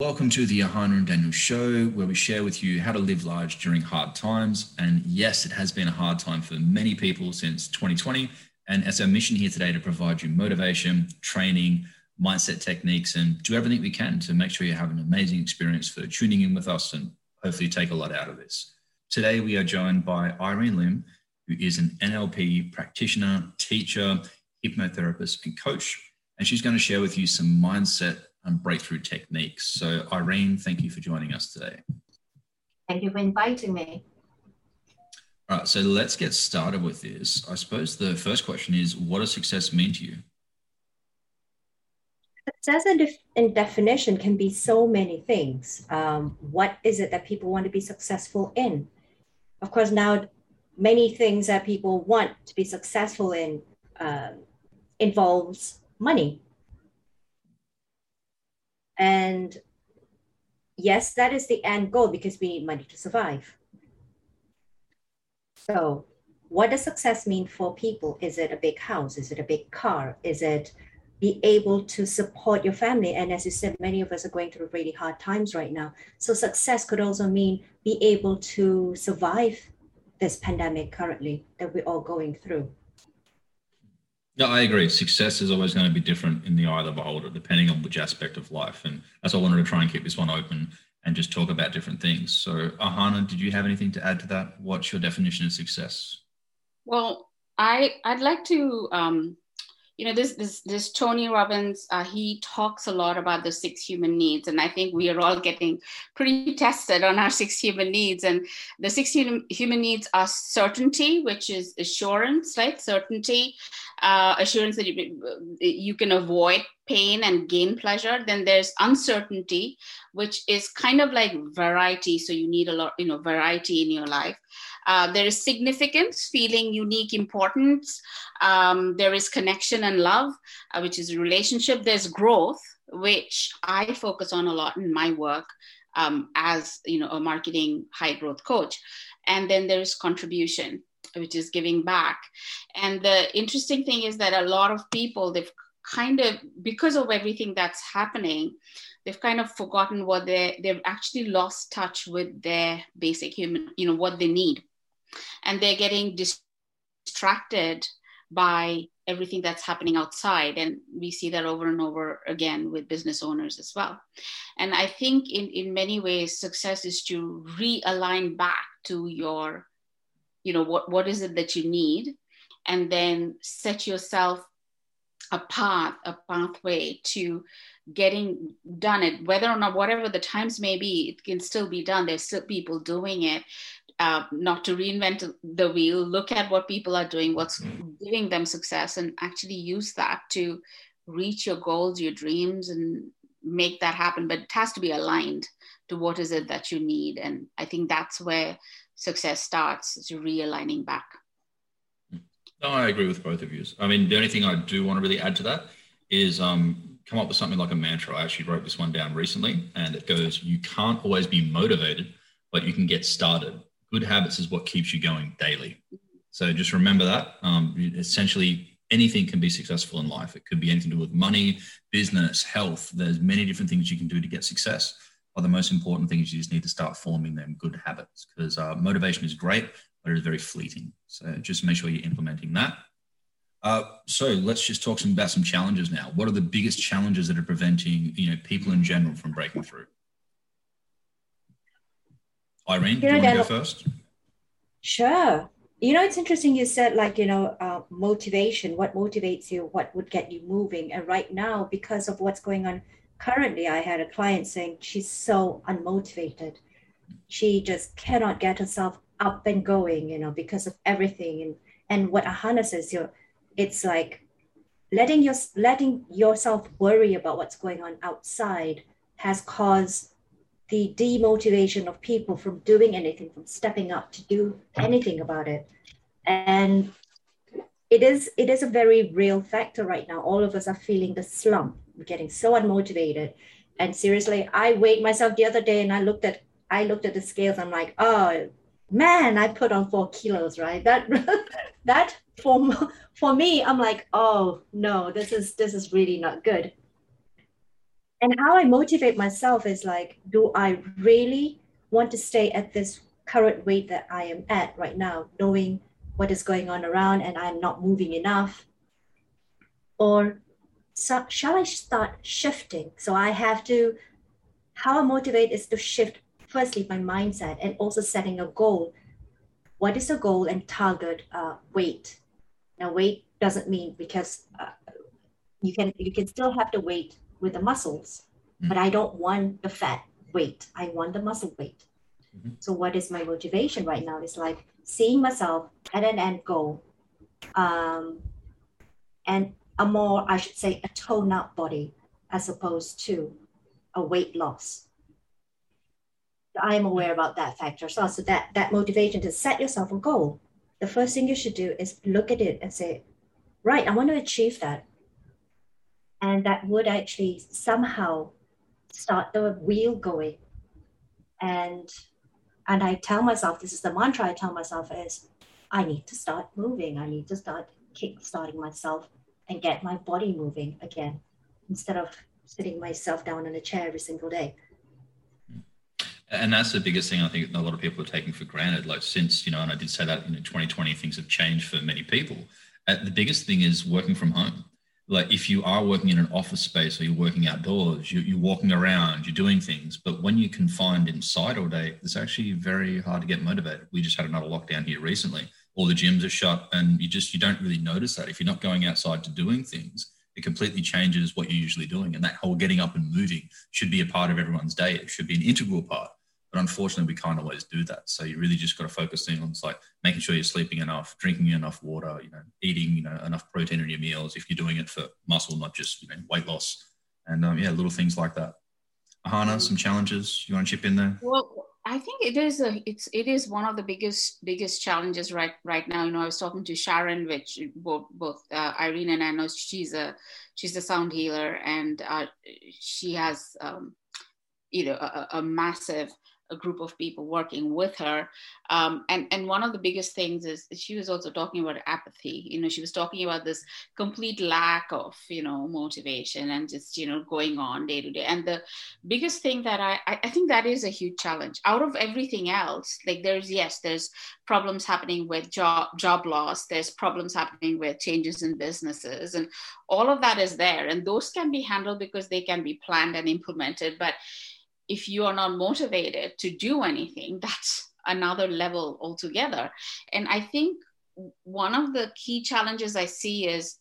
Welcome to the Ahana and Daniel show, where we share with you how to live large during hard times. And yes, it has been a hard time for many people since 2020. And it's our mission here today to provide you motivation, training, mindset techniques, and do everything we can to make sure you have an amazing experience for tuning in with us and hopefully take a lot out of this. Today, we are joined by Irene Lim, who is an NLP practitioner, teacher, hypnotherapist, and coach. And she's going to share with you some mindset and breakthrough techniques. So, Irene, thank you for joining us today. Thank you for inviting me. All right, so let's get started with this. I suppose the first question is what does success mean to you? Success in definition can be so many things. Um, what is it that people want to be successful in? Of course, now many things that people want to be successful in uh, involves money and yes, that is the end goal because we need money to survive. So, what does success mean for people? Is it a big house? Is it a big car? Is it be able to support your family? And as you said, many of us are going through really hard times right now. So, success could also mean be able to survive this pandemic currently that we're all going through. No, I agree. Success is always going to be different in the eye of the beholder, depending on which aspect of life. And that's why I wanted to try and keep this one open and just talk about different things. So, Ahana, did you have anything to add to that? What's your definition of success? Well, I I'd like to um, you know this this this tony robbins uh, he talks a lot about the six human needs and i think we are all getting pretty tested on our six human needs and the six human, needs are certainty which is assurance right? Certainty uh, assurance that you, you can avoid pain and gain pleasure then there's uncertainty which is kind of like variety so you need a lot you know variety in your life uh, there is significance, feeling unique importance. Um, there is connection and love, uh, which is relationship. There's growth, which I focus on a lot in my work um, as you know a marketing high growth coach. And then there is contribution, which is giving back. And the interesting thing is that a lot of people they've kind of because of everything that's happening they've kind of forgotten what they they've actually lost touch with their basic human you know what they need. And they're getting distracted by everything that's happening outside. And we see that over and over again with business owners as well. And i think in, in many ways success is to realign back to your you know what, what is it that you need? And then set yourself a path a pathway to getting done it whether or not whatever the times may be it can still be done there's still people doing it uh, not to reinvent the wheel, look at what people are doing, what's giving them success, and actually use that to reach your goals, your dreams, and make that happen. But it has to be aligned to what is it that you need. And I think that's where success starts, to realigning back. No, I agree with both of you. I mean, the only thing I do want to really add to that is um, come up with something like a mantra. I actually wrote this one down recently, and it goes, You can't always be motivated, but you can get started good habits is what keeps you going daily. So just remember that. Um, essentially, anything can be successful in life. It could be anything to do with money, business, health. There's many different things you can do to get success. But the most important thing is you just need to start forming them good habits because uh, motivation is great, but it is very fleeting. So just make sure you're implementing that. Uh, so let's just talk some, about some challenges now. What are the biggest challenges that are preventing you know people in general from breaking through? Irene, do you, want to go first? Sure. You know, it's interesting you said, like, you know, uh, motivation, what motivates you, what would get you moving. And right now, because of what's going on currently, I had a client saying she's so unmotivated. She just cannot get herself up and going, you know, because of everything. And and what Ahana says, you it's like letting your letting yourself worry about what's going on outside has caused the demotivation of people from doing anything, from stepping up to do anything about it. And it is it is a very real factor right now. All of us are feeling the slump. We're getting so unmotivated. And seriously, I weighed myself the other day and I looked at I looked at the scales. I'm like, oh man, I put on four kilos, right? That that for for me, I'm like, oh no, this is this is really not good. and how I motivate myself is like, do I really want to stay at this current weight that I am at right now, knowing what is going on around and I'm not moving enough? Or so, shall I start shifting? So I have to, how I motivate is to shift firstly my mindset and also setting a goal. What is the goal and target uh, weight? Now, weight doesn't mean because uh, you can you can still have the weight with the muscles, mm-hmm. but I don't want the fat weight. I want the muscle weight. Mm-hmm. So what is my motivation right now? Is like seeing myself at an end goal, um, and a more I should say a toned up body as opposed to a weight loss. I am aware about that factor. So, so that that motivation to set yourself a goal. The first thing you should do is look at it and say, right, I want to achieve that and that would actually somehow start the wheel going and and i tell myself this is the mantra i tell myself is i need to start moving i need to start kick starting myself and get my body moving again instead of sitting myself down in a chair every single day and that's the biggest thing I think a lot of people are taking for granted. Like since you know, and I did say that in 2020, things have changed for many people. Uh, the biggest thing is working from home like if you are working in an office space or you're working outdoors, you, are walking around, you're doing things. But when you're confined inside all day, it's actually very hard to get motivated. We just had another lockdown here recently. All the gyms are shut, and you just you don't really notice that if you're not going outside to doing things. It completely changes what you're usually doing, and that whole getting up and moving should be a part of everyone's day. It should be an integral part. But unfortunately, we can't always do that. So you really just got to focus in on like making sure you're sleeping enough, drinking enough water, you know, eating you know enough protein in your meals if you're doing it for muscle, not just you know weight loss, and um, yeah, little things like that. Ahana, some challenges you want to chip in there? Well, I think it is a it's it is one of the biggest biggest challenges right right now. You know, I was talking to Sharon, which both both uh, Irene and I know she's a she's a sound healer, and uh, she has um, you know a, a massive a group of people working with her. Um, and, and one of the biggest things is she was also talking about apathy. You know, she was talking about this complete lack of, you know, motivation and just, you know, going on day to day. And the biggest thing that I, I think that is a huge challenge. Out of everything else, like there's, yes, there's problems happening with job, job loss, there's problems happening with changes in businesses, and all of that is there. And those can be handled because they can be planned and implemented. But if you are not motivated to do anything, that's another level altogether. And I think one of the key challenges I see is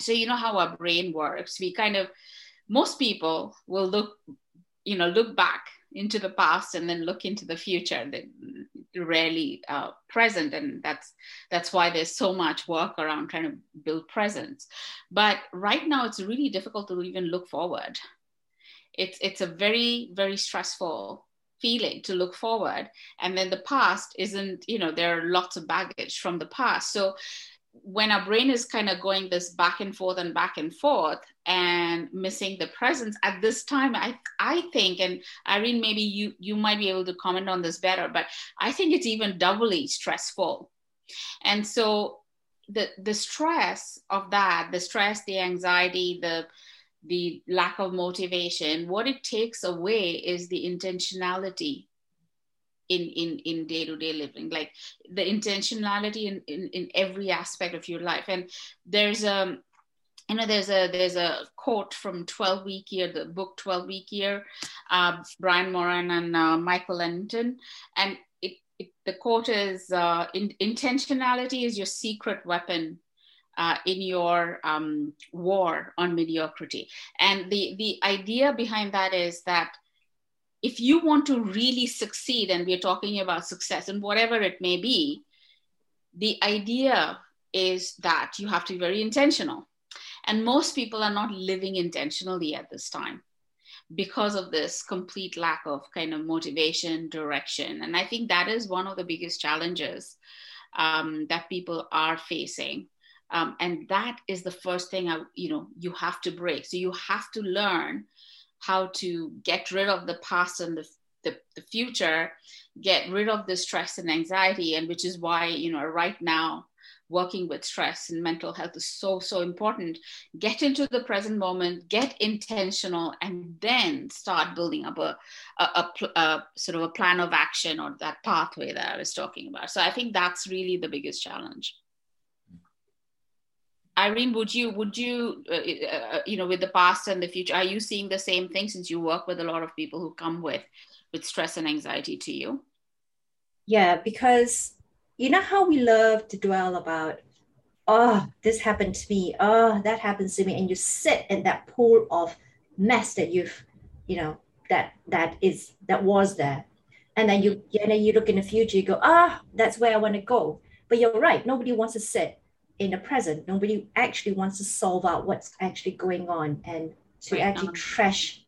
so, you know how our brain works. We kind of, most people will look, you know, look back into the past and then look into the future. They're rarely uh, present, and that's that's why there's so much work around trying to build presence. But right now, it's really difficult to even look forward it's it's a very very stressful feeling to look forward. And then the past isn't you know there are lots of baggage from the past. So when our brain is kind of going this back and forth and back and forth and missing the presence at this time i i think and irene maybe you you might be able to comment on this better but i think it's even doubly stressful. And so the the stress of that the stress the anxiety the the lack of motivation what it takes away is the intentionality in in in day-to-day living like the intentionality in, in in every aspect of your life. And there's a you know there's a there's a quote from 12 week year the book 12 week year uh, brian moran and uh, michael Lennington, and it, it, the quote is uh, in, intentionality is your secret weapon uh, in your um, war on mediocrity. And the, the idea behind that is that if you want to really succeed, and we're talking about success and whatever it may be, the idea is that you have to be very intentional. And most people are not living intentionally at this time because of this complete lack of kind of motivation, direction. And I think that is one of the biggest challenges um, that people are facing um, and that is the first thing I, you know you have to break. So you have to learn how to get rid of the past and the, the, the future get rid of the stress and anxiety and which is why you know right now working with stress and mental health is so so important. Get into the present moment get intentional and then start building up a, a, a, a, sort of a plan of action or that pathway that i was talking about. So i think that's really the biggest challenge irene would you would you uh, uh, you know with the past and the future are you seeing the same thing since you work with a lot of people who come with with stress and anxiety to you? Yeah because you know how we love to dwell about oh this happened to me. Oh that happens to me. And you sit in that pool of mess that you've you know that that is that was there. And then you and then you look in the future you go ah that's where i want to go. But you're right nobody wants to sit in the present nobody actually wants to solve out what's actually going on and to right. actually trash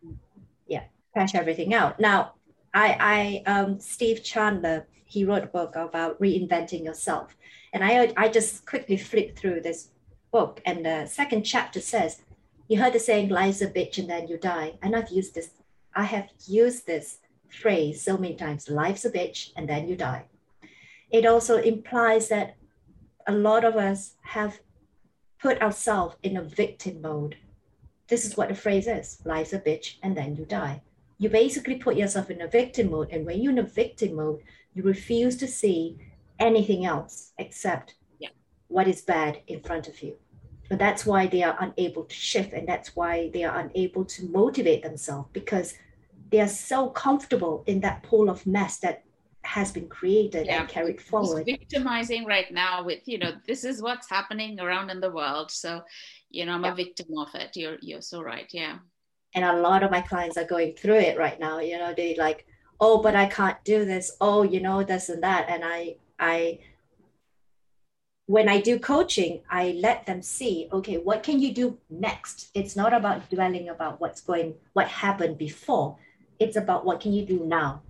yeah trash everything out now i i um steve chandler he wrote a book about reinventing yourself. And I, I just quickly flipped through this book, and the second chapter says, You heard the saying, life's a bitch and then you die. And I've used this, I have used this phrase so many times life's a bitch and then you die. It also implies that a lot of us have put ourselves in a victim mode. This is what the phrase is life's a bitch and then you die. You basically put yourself in a victim mode. And when you're in a victim mode, you refuse to see anything else except yeah. what is bad in front of you. But that's why they are unable to shift, and that's why they are unable to motivate themselves because they are so comfortable in that pool of mess that has been created yeah. and carried forward. It's victimizing right now with you know this is what's happening around in the world, so you know I'm yeah. a victim of it. You're you're so right, yeah. And a lot of my clients are going through it right now. You know, they like oh but i can't do this oh you know this and that and i i when i do coaching i let them see okay what can you do next it's not about dwelling about what's going what happened before it's about what can you do now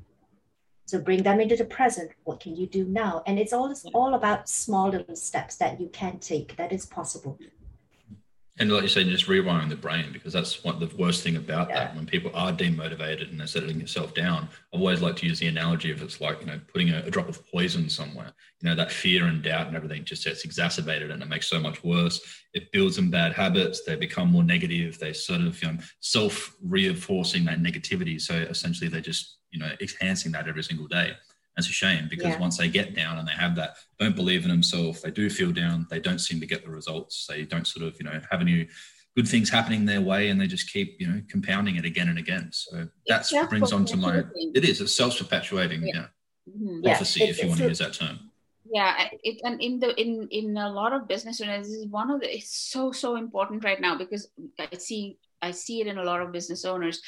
so bring them into the present what can you do now? And it's all all about small little steps that you can take that is possible and like you said, just rewiring the brain because that's what the worst thing about yeah. that. When people are demotivated and they're settling yourself down, I've always like to use the analogy of it's like you know putting a, a, drop of poison somewhere. You know that fear and doubt and everything just gets exacerbated and it makes so much worse. It builds them bad habits. They become more negative. They sort of you know self reinforcing that negativity. So essentially, they're just you know enhancing that every single day. That's a shame because yeah. once they get down and they have that, don't believe in themselves, they do feel down, they don't seem to get the results. They don't sort of, you know, have any good things happening their way and they just keep, you know, compounding it again and again. So that brings on to my, it is, it's self-perpetuating, yeah. yeah. Mm-hmm. Prophecy, yeah. if you want to use that term yeah it, and in the in in a lot of business owners this is one of the it's so so important right now because i see i see it in a lot of business owners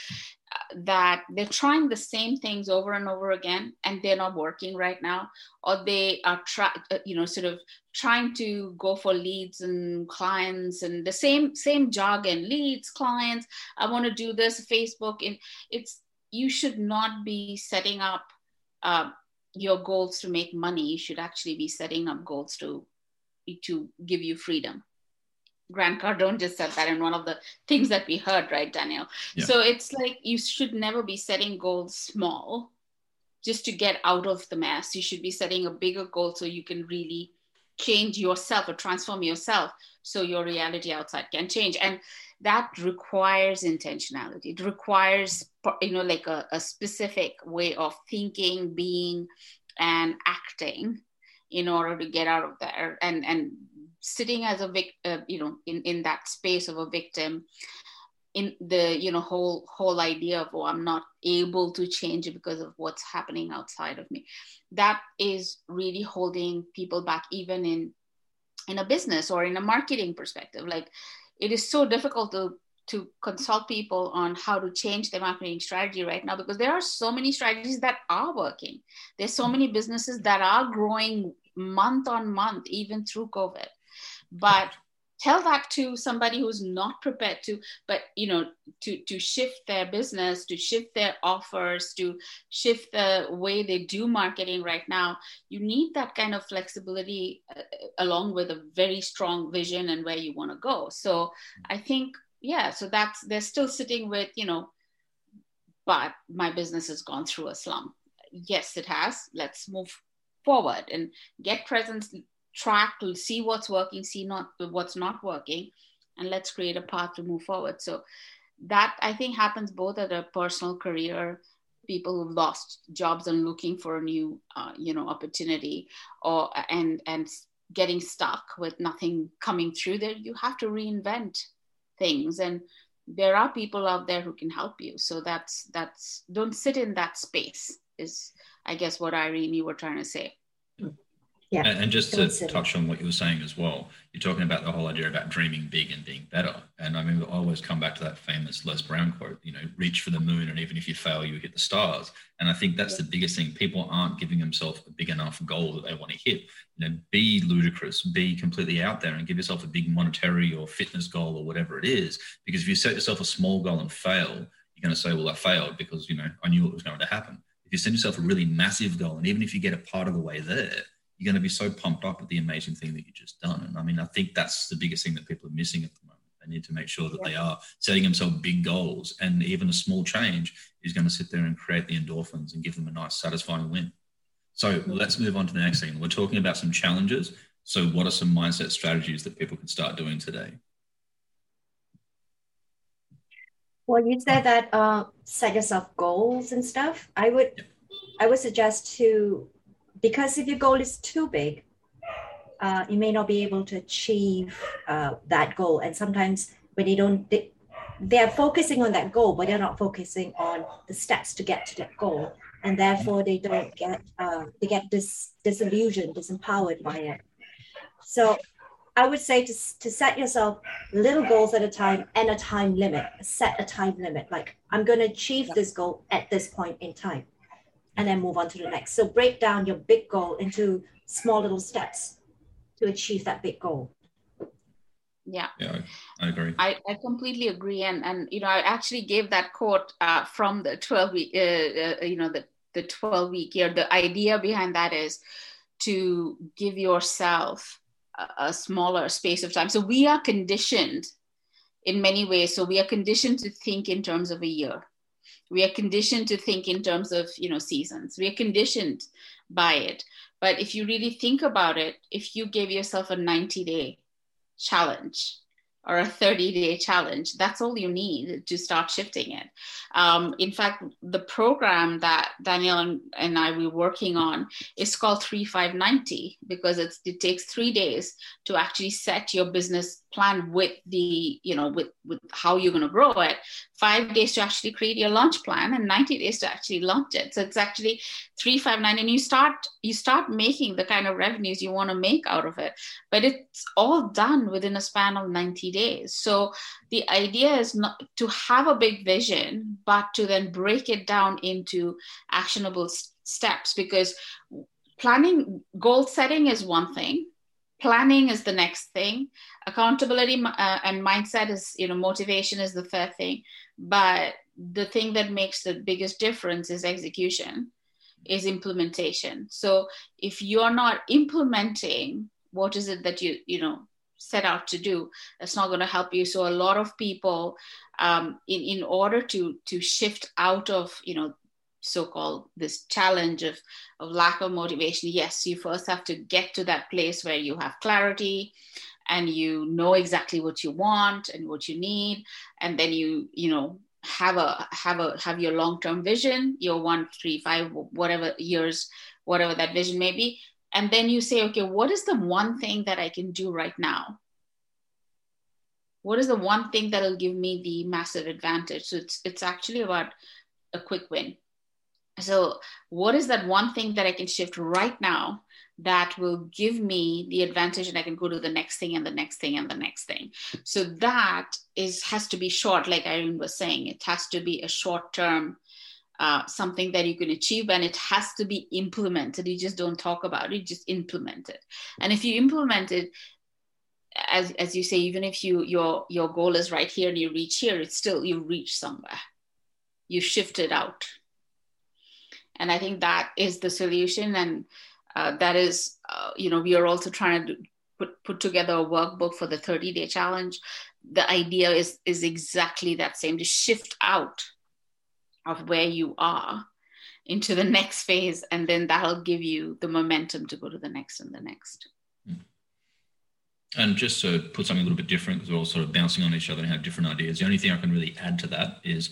that they're trying the same things over and over again and they're not working right now or they are try, uh, you know sort of trying to go for leads and clients and the same same jargon leads clients i want to do this facebook and it's you should not be setting up uh, your goals to make money. You should actually be setting up goals to to give you freedom Grant Cardone just said that in one of the things that we heard, right, Daniel? Yeah. So it's like you should never be setting goals small just to get out of the mess. You should be setting a bigger goal so you can really change yourself or transform yourself so your reality outside can change. And that requires intentionality. It requires, you know, like a, a specific way of thinking, being, and acting in order to get out of there and and sitting as a victim, uh, you know, in in that space of a victim, in the you know whole whole idea of oh I'm not able to change because of what's happening outside of me, that is really holding people back, even in in a business or in a marketing perspective. Like it is so difficult to to consult people on how to change their marketing strategy right now because there are so many strategies that are working. There's so many businesses that are growing month on month, even through COVID but tell that to somebody who's not prepared to but you know to to shift their business to shift their offers to shift the way they do marketing right now you need that kind of flexibility uh, along with a very strong vision and where you want to go. So i think yeah so that's they're still sitting with you know but my business has gone through a slump. Yes it has. Let's move forward and get presence track see what's working see not what's not working and let's create a path to move forward. So that i think happens both at a personal career people who've lost jobs and looking for a new uh, you know opportunity or and and getting stuck with nothing coming through there you have to reinvent things. And there are people out there who can help you. So that's that's don't sit in that space is i guess what irene you were trying to say yeah. And, and just to touch on what you were saying as well, you're talking about the whole idea about dreaming big and being better. And I mean, I always come back to that famous Les Brown quote, you know, reach for the moon, and even if you fail, you hit the stars. And I think that's the biggest thing. People aren't giving themselves a big enough goal that they want to hit. You know, be ludicrous, be completely out there and give yourself a big monetary or fitness goal or whatever it is. Because if you set yourself a small goal and fail, you're going to say, well, I failed because, you know, I knew it was going to happen. If you set yourself a really massive goal, and even if you get a part of the way there, you're going to be so pumped up at the amazing thing that you just done. And I mean, I think that's the biggest thing that people are missing at the moment. They need to make sure that yeah. they are setting themselves big goals, and even a small change is going to sit there and create the endorphins and give them a nice, satisfying win. So let's move on to the next thing. We're talking about some challenges. So, what are some mindset strategies that people can start doing today? Well, you said that uh, set yourself goals and stuff. I would, yeah. I would suggest to because if your goal is too big, uh, you may not be able to achieve uh, that goal. And sometimes when they don't, they, they're focusing on that goal, but they're not focusing on the steps to get to that goal. And therefore they don't get, uh, they get dis, disillusioned, disempowered by it. So I would say to, to set yourself little goals at a time and a time limit, set a time limit. Like I'm going to achieve this goal at this point in time and then move on to the next. So break down your big goal into small little steps to achieve that big goal. Yeah, yeah, I, agree. I, I completely agree, and and you know I actually gave that quote uh, from the twelve week, uh, uh, you know the the twelve week year. The idea behind that is to give yourself a, a smaller space of time. So we are conditioned in many ways. So we are conditioned to think in terms of a year we are conditioned to think in terms of you know seasons. We are conditioned by it. But if you really think about it if you gave yourself a 90 day challenge or a 30 day challenge. That's all you need to start shifting it. Um, in fact, the program that Daniel and, and, I were working on is called 3590 because it takes three days to actually set your business plan with the, you know, with, with how you're going to grow it, five days to actually create your launch plan and 90 days to actually launch it. So it's actually 359 and you start, you start making the kind of revenues you want to make out of it, but it's all done within a span of 90 days. So the idea is not to have a big vision, but to then break it down into actionable steps because planning, goal setting is one thing. Planning is the next thing. Accountability uh, and mindset is, you know, motivation is the third thing. But the thing that makes the biggest difference is execution, is implementation. So if you're not implementing what is it that you you know set out to do. That's not going to help you. So a lot of people um, in, in order to to shift out of you know so-called this challenge of, of lack of motivation yes you first have to get to that place where you have clarity and you know exactly what you want and what you need. And then you you know have a have a have your long-term vision your one three five whatever years whatever that vision may be and then you say okay what is the one thing that i can do right now? What is the one thing that'll give me the massive advantage? So it's it's actually about a quick win. So what is that one thing that i can shift right now that will give me the advantage and i can go to the next thing and the next thing and the next thing? So that is has to be short like irene was saying. It has to be a short term uh, something that you can achieve and it has to be implemented. You just don't talk about it just implement it. And if you implement it as, as you say even if you your your goal is right here and you reach here it's still you reach somewhere. You shift it out. And i think that is the solution and uh, that is uh, you know we are also trying to put, put together a workbook for the 30 day challenge. The idea is is exactly that same to shift out of where you are into the next phase and then that'll give you the momentum to go to the next and the next hmm. And just to put something a little bit different, because we're all sort of bouncing on each other and have different ideas. The only thing I can really add to that is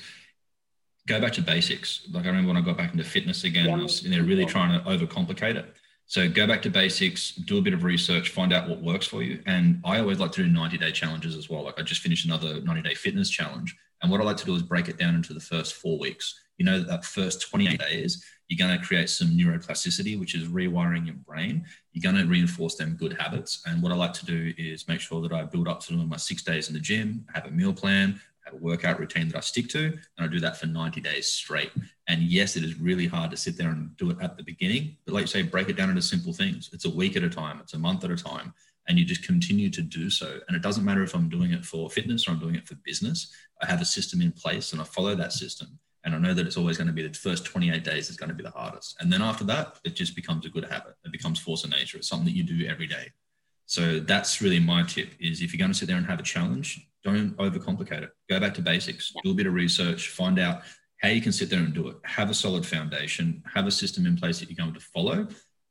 go back to basics. Like I remember when I got back into fitness again, yeah. I was really trying to overcomplicate it. So go back to basics, do a bit of research, find out what works for you. And I always like to do 90 day challenges as well. Like I just finished another 90 day fitness challenge. And what I like to do is break it down into the first four weeks. You know, that first 28 days, you're going to create some neuroplasticity, which is rewiring your brain. You're going to reinforce them good habits. And what I like to do is make sure that I build up to my six days in the gym, have a meal plan, have a workout routine that I stick to, and I do that for 90 days straight. And yes, it is really hard to sit there and do it at the beginning, but like you say, break it down into simple things. It's a week at a time, it's a month at a time, and you just continue to do so. And it doesn't matter if I'm doing it for fitness or I'm doing it for business. I have a system in place and I follow that system. And I know that it's always going to be the first 28 days is going to be the hardest. And then after that, it just becomes a good habit. It becomes force of nature. It's something that you do every day. So that's really my tip is if you're going to sit there and have a challenge, don't overcomplicate it. Go back to basics, do a bit of research, find out how you can sit there and do it. Have a solid foundation, have a system in place that you're going to follow,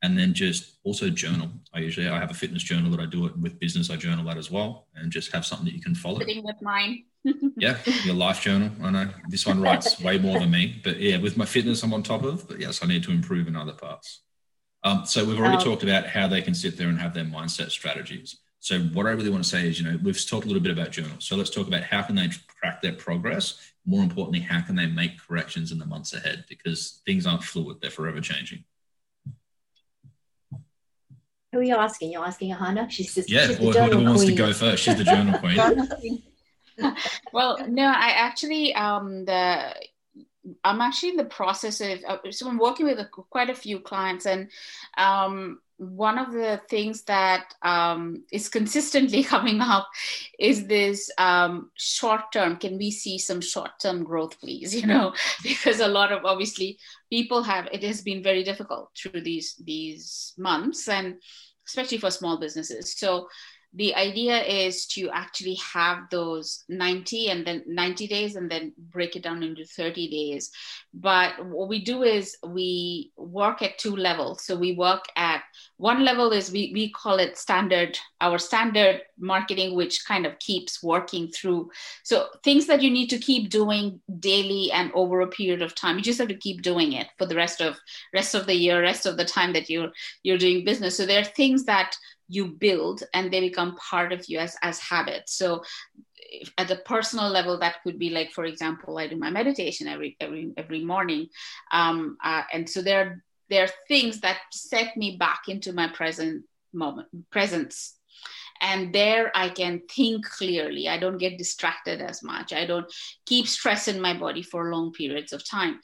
and then just also journal. I usually I have a fitness journal that I do it with business. I journal that as well, and just have something that you can follow. Sitting with mine. yeah, your life journal. I know this one writes way more than me, but yeah, with my fitness, I'm on top of. But yes, I need to improve in other parts. Um, so we've already um, talked about how they can sit there and have their mindset strategies. So what I really want to say is, you know, we've talked a little bit about journals. So let's talk about how can they track their progress. More importantly, how can they make corrections in the months ahead? Because things aren't fluid; they're forever changing. Who are you asking? You're asking Hannah. She's just yeah. She's well, who wants to go first? She's the journal queen. well, no, I actually um the I'm actually in the process of so I'm working with a, quite a few clients and um one of the things that um, is consistently coming up is this um, short term. Can we see some short term growth please? You know because a lot of obviously people have it has been very difficult through these these months and especially for small businesses. So the idea is to actually have those 90 and then 90 days and then break it down into 30 days. But what we do is we work at two levels. So we work at one level is we, we call it standard our standard marketing which kind of keeps working through. So things that you need to keep doing daily and over a period of time you just have to keep doing it for the rest of rest of the year rest of the time that you're you're doing business. So there are things that you build and they become part of you as as habits. So at the personal level that could be like for example i do my meditation every every every morning. Um, uh, and so there there are things that set me back into my present moment presence. And there i can think clearly. I don't get distracted as much. I don't keep stress in my body for long periods of time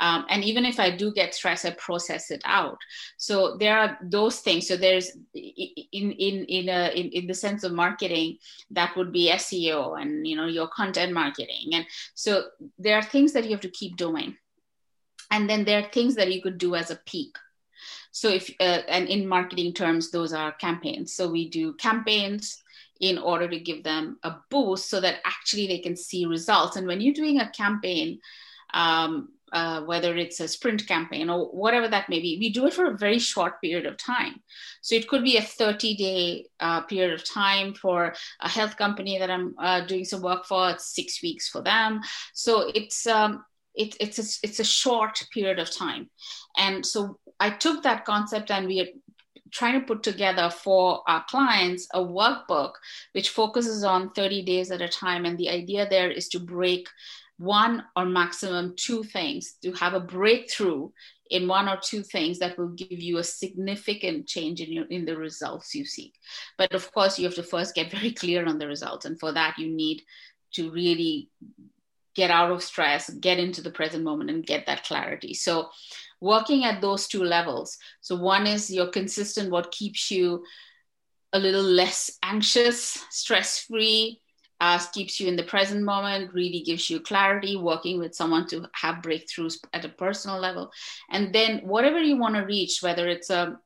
um, and even if I do get stress, I process it out. So there are those things. So there's in in in a, in, in the sense of marketing, that would be SEO and you know your content marketing. And so there are things that you have to keep doing, and then there are things that you could do as a peak. So if uh, and in marketing terms, those are campaigns. So we do campaigns in order to give them a boost so that actually they can see results. And when you're doing a campaign, um, uh, whether it's a sprint campaign or whatever that may be, we do it for a very short period of time. So it could be a 30 day uh, period of time for a health company that I'm uh, doing some work for. It's six weeks for them. So it's um, it, it's a, it's a short period of time, and so I took that concept and we are trying to put together for our clients a workbook which focuses on 30 days at a time and the idea there is to break one or maximum two things to have a breakthrough in one or two things that will give you a significant change in your in the results you seek. But of course you have to first get very clear on the results. And for that you need to really get out of stress get into the present moment and get that clarity. So working at those two levels so one is you're consistent what keeps you a little less anxious stress free uh, keeps you in the present moment, really gives you clarity, working with someone to have breakthroughs at a personal level. And then whatever you want to reach, whether it's a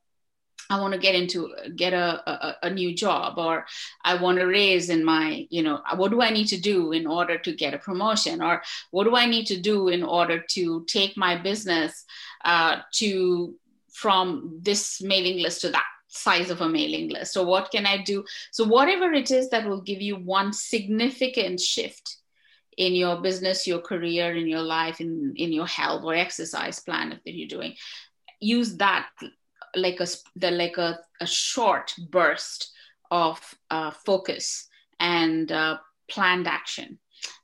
I want to get into get a, a, a, new job or I want to raise in my, you know, what do I need to do in order to get a promotion or what do I need to do in order to take my business uh, to from this mailing list to that size of a mailing list. Or what can i do? So whatever it is that will give you one significant shift in your business your career in your life in, in your health or exercise plan that you're doing use that like a the like a, a short burst of uh, focus and uh, planned action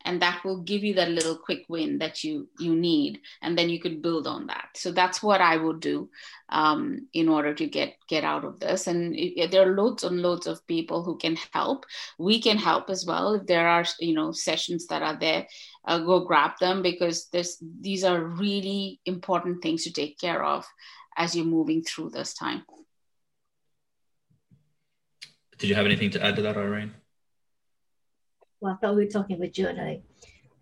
and that will give you that little quick win that you you need and then you could build on that. So that's what i would do um, in order to get get out of this. And it, there are loads and loads of people who can help. We can help as well. If there are you know sessions that are there uh, go grab them because this these are really important things to take care of as you're moving through this time. Did you have anything to add to that irene well, I thought we were talking with journaling.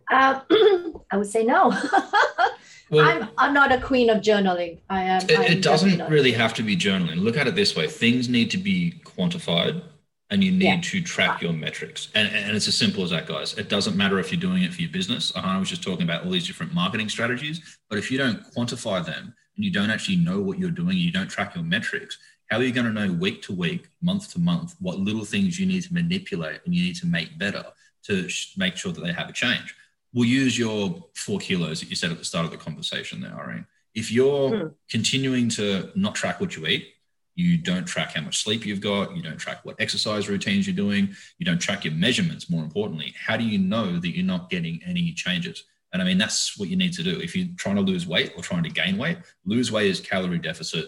Uh, I would say no. well, I'm, I'm not a queen of journaling. I am. It, it doesn't really have to be journaling. Look at it this way things need to be quantified and you need yeah. to track your metrics. And, and it's as simple as that, guys. It doesn't matter if you're doing it for your business. I was just talking about all these different marketing strategies, but if you don't quantify them and you don't actually know what you're doing, you don't track your metrics, how are you going to know week to week, month to month, what little things you need to manipulate and you need to make better? To make sure that they have a change. We'll use your four kilos that you said at the start of the conversation there, Irene. If you're mm. continuing to not track what you eat, you don't track how much sleep you've got, you don't track what exercise routines you're doing, you don't track your measurements, more importantly, how do you know that you're not getting any changes? And I mean, that's what you need to do. If you're trying to lose weight or trying to gain weight, lose weight is calorie deficit,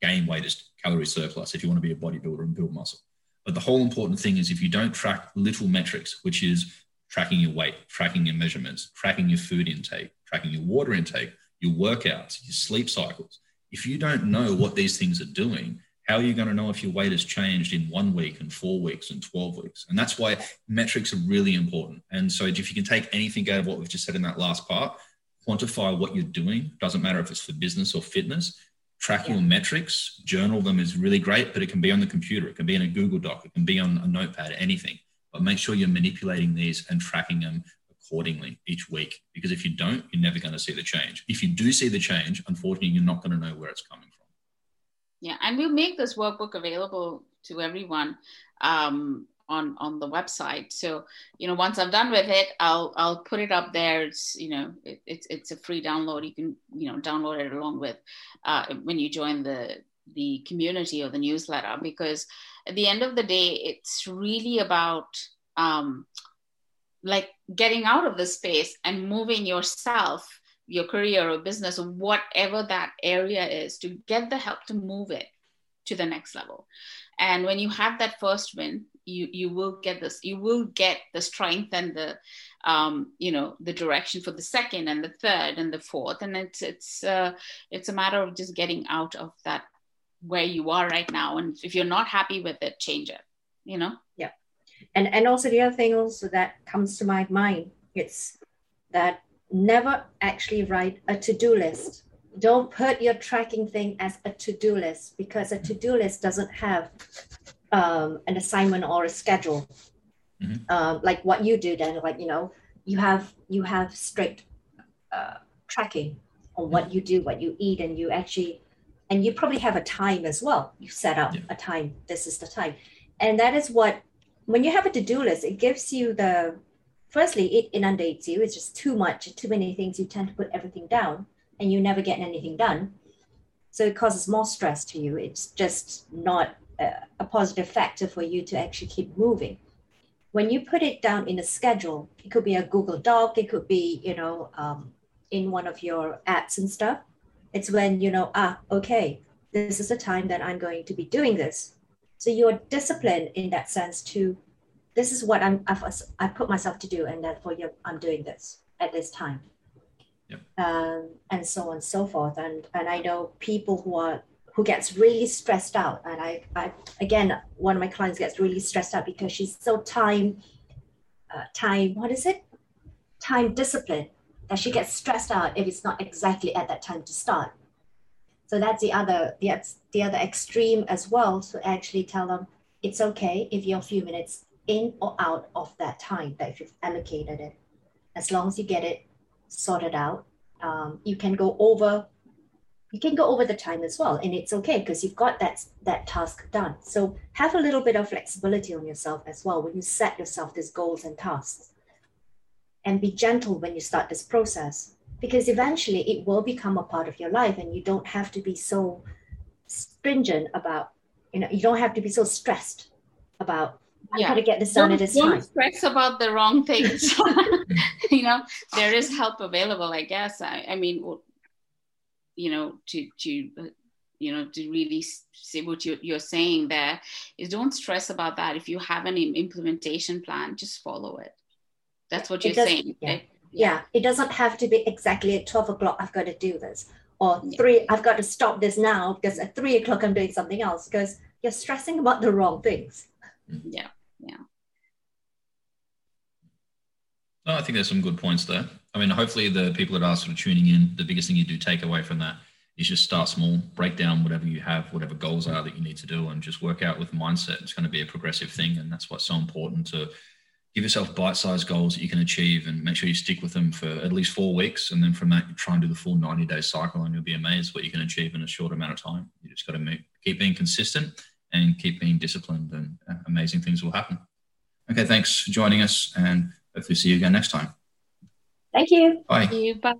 gain weight is calorie surplus if you want to be a bodybuilder and build muscle. But the whole important thing is if you don't track little metrics, which is tracking your weight, tracking your measurements, tracking your food intake, tracking your water intake, your workouts, your sleep cycles, if you don't know what these things are doing, how are you going to know if your weight has changed in one week and four weeks and 12 weeks? And that's why metrics are really important. And so if you can take anything out of what we've just said in that last part, quantify what you're doing, doesn't matter if it's for business or fitness, track your metrics, journal them is really great, but it can be on the computer, it can be in a Google Doc, it can be on a notepad, anything. But make sure you're manipulating these and tracking them accordingly each week. Because if you don't, you're never going to see the change. If you do see the change, unfortunately, you're not going to know where it's coming from. Yeah, and we'll make this workbook available to everyone. Um, on on the website. So you know once i'm done with it i'll i'll put it up there. It's you know it, it's it's a free download. You can you know download it along with uh, when you join the the community or the newsletter because at the end of the day it's really about um, like getting out of the space and moving yourself your career or business or whatever that area is to get the help to move it to the next level. And when you have that first win you you will get this you will get the strength and the um, you know the direction for the second and the third and the fourth. And it's it's uh, it's a matter of just getting out of that where you are right now. And if you're not happy with it change it you know? Yeah. And and also the other thing also that comes to my mind it's that never actually write a to-do list. Don't put your tracking thing as a to-do list because a to-do list doesn't have um, an assignment or a schedule mm-hmm. uh, like what you do then like you know you have you have strict uh, tracking on what you do what you eat and you actually and you probably have a time as well. You set up yeah. a time. This is the time. And that is what when you have a to-do list it gives you the firstly it inundates you. It's just too much too many things. You tend to put everything down and you never get anything done. So it causes more stress to you. It's just not a, positive factor for you to actually keep moving. When you put it down in a schedule, it could be a Google Doc, it could be, you know, um, in one of your apps and stuff. It's when you know, ah, okay, this is the time that I'm going to be doing this. So you're disciplined in that sense to, this is what I'm, I've, I put myself to do, and therefore I'm doing this at this time. Yep. Um, and so on and so forth. And and I know people who are who gets really stressed out. And I, I again, one of my clients gets really stressed out because she's so time, uh, time, what is it? Time discipline that she gets stressed out if it's not exactly at that time to start. So that's the other, the, the other extreme as well. To actually tell them it's okay if you're a few minutes in or out of that time that you've allocated it. As long as you get it sorted out, um, you can go over you can go over the time as well and it's okay because you've got that that task done so have a little bit of flexibility on yourself as well when you set yourself these goals and tasks and be gentle when you start this process because eventually it will become a part of your life and you don't have to be so stringent about you know you don't have to be so stressed about yeah. gotta get this done at this don't time. stress about the wrong things. you know, there is help available. I guess. I, I mean, you know, to to uh, you know to really say what you're, you're saying there is don't stress about that. If you have an implementation plan, just follow it. That's what you're saying. Yeah. yeah. yeah, it doesn't have to be exactly at twelve o'clock. I've got to do this or three i've got to stop this now because at three o'clock i'm doing something else because you're stressing about the wrong things yeah yeah oh, i think there's some good points there. I mean hopefully the people that are sort of tuning in the biggest thing you do take away from that is just start small break down whatever you have whatever goals are that you need to do and just work out with mindset. It's going to be a progressive thing and that's what's so important to give yourself bite-sized goals that you can achieve and make sure you stick with them for at least four weeks. And then from that you try and do the full 90 day cycle and you'll be amazed what you can achieve in a short amount of time. You just got to keep being consistent and keep being disciplined and uh, amazing things will happen. Okay thanks for joining us and hopefully see you again next time. Thank you. Bye. Thank you. Bye